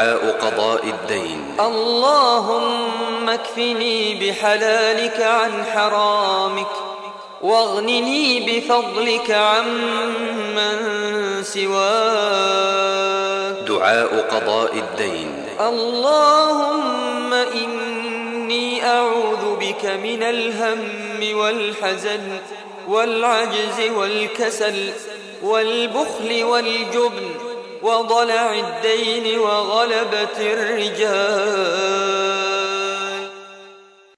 دعاء قضاء الدين. اللهم اكفني بحلالك عن حرامك واغنني بفضلك عمن سواك. دعاء قضاء الدين. اللهم إني أعوذ بك من الهم والحزن والعجز والكسل والبخل والجبن وضلع الدين وغلبة الرجال.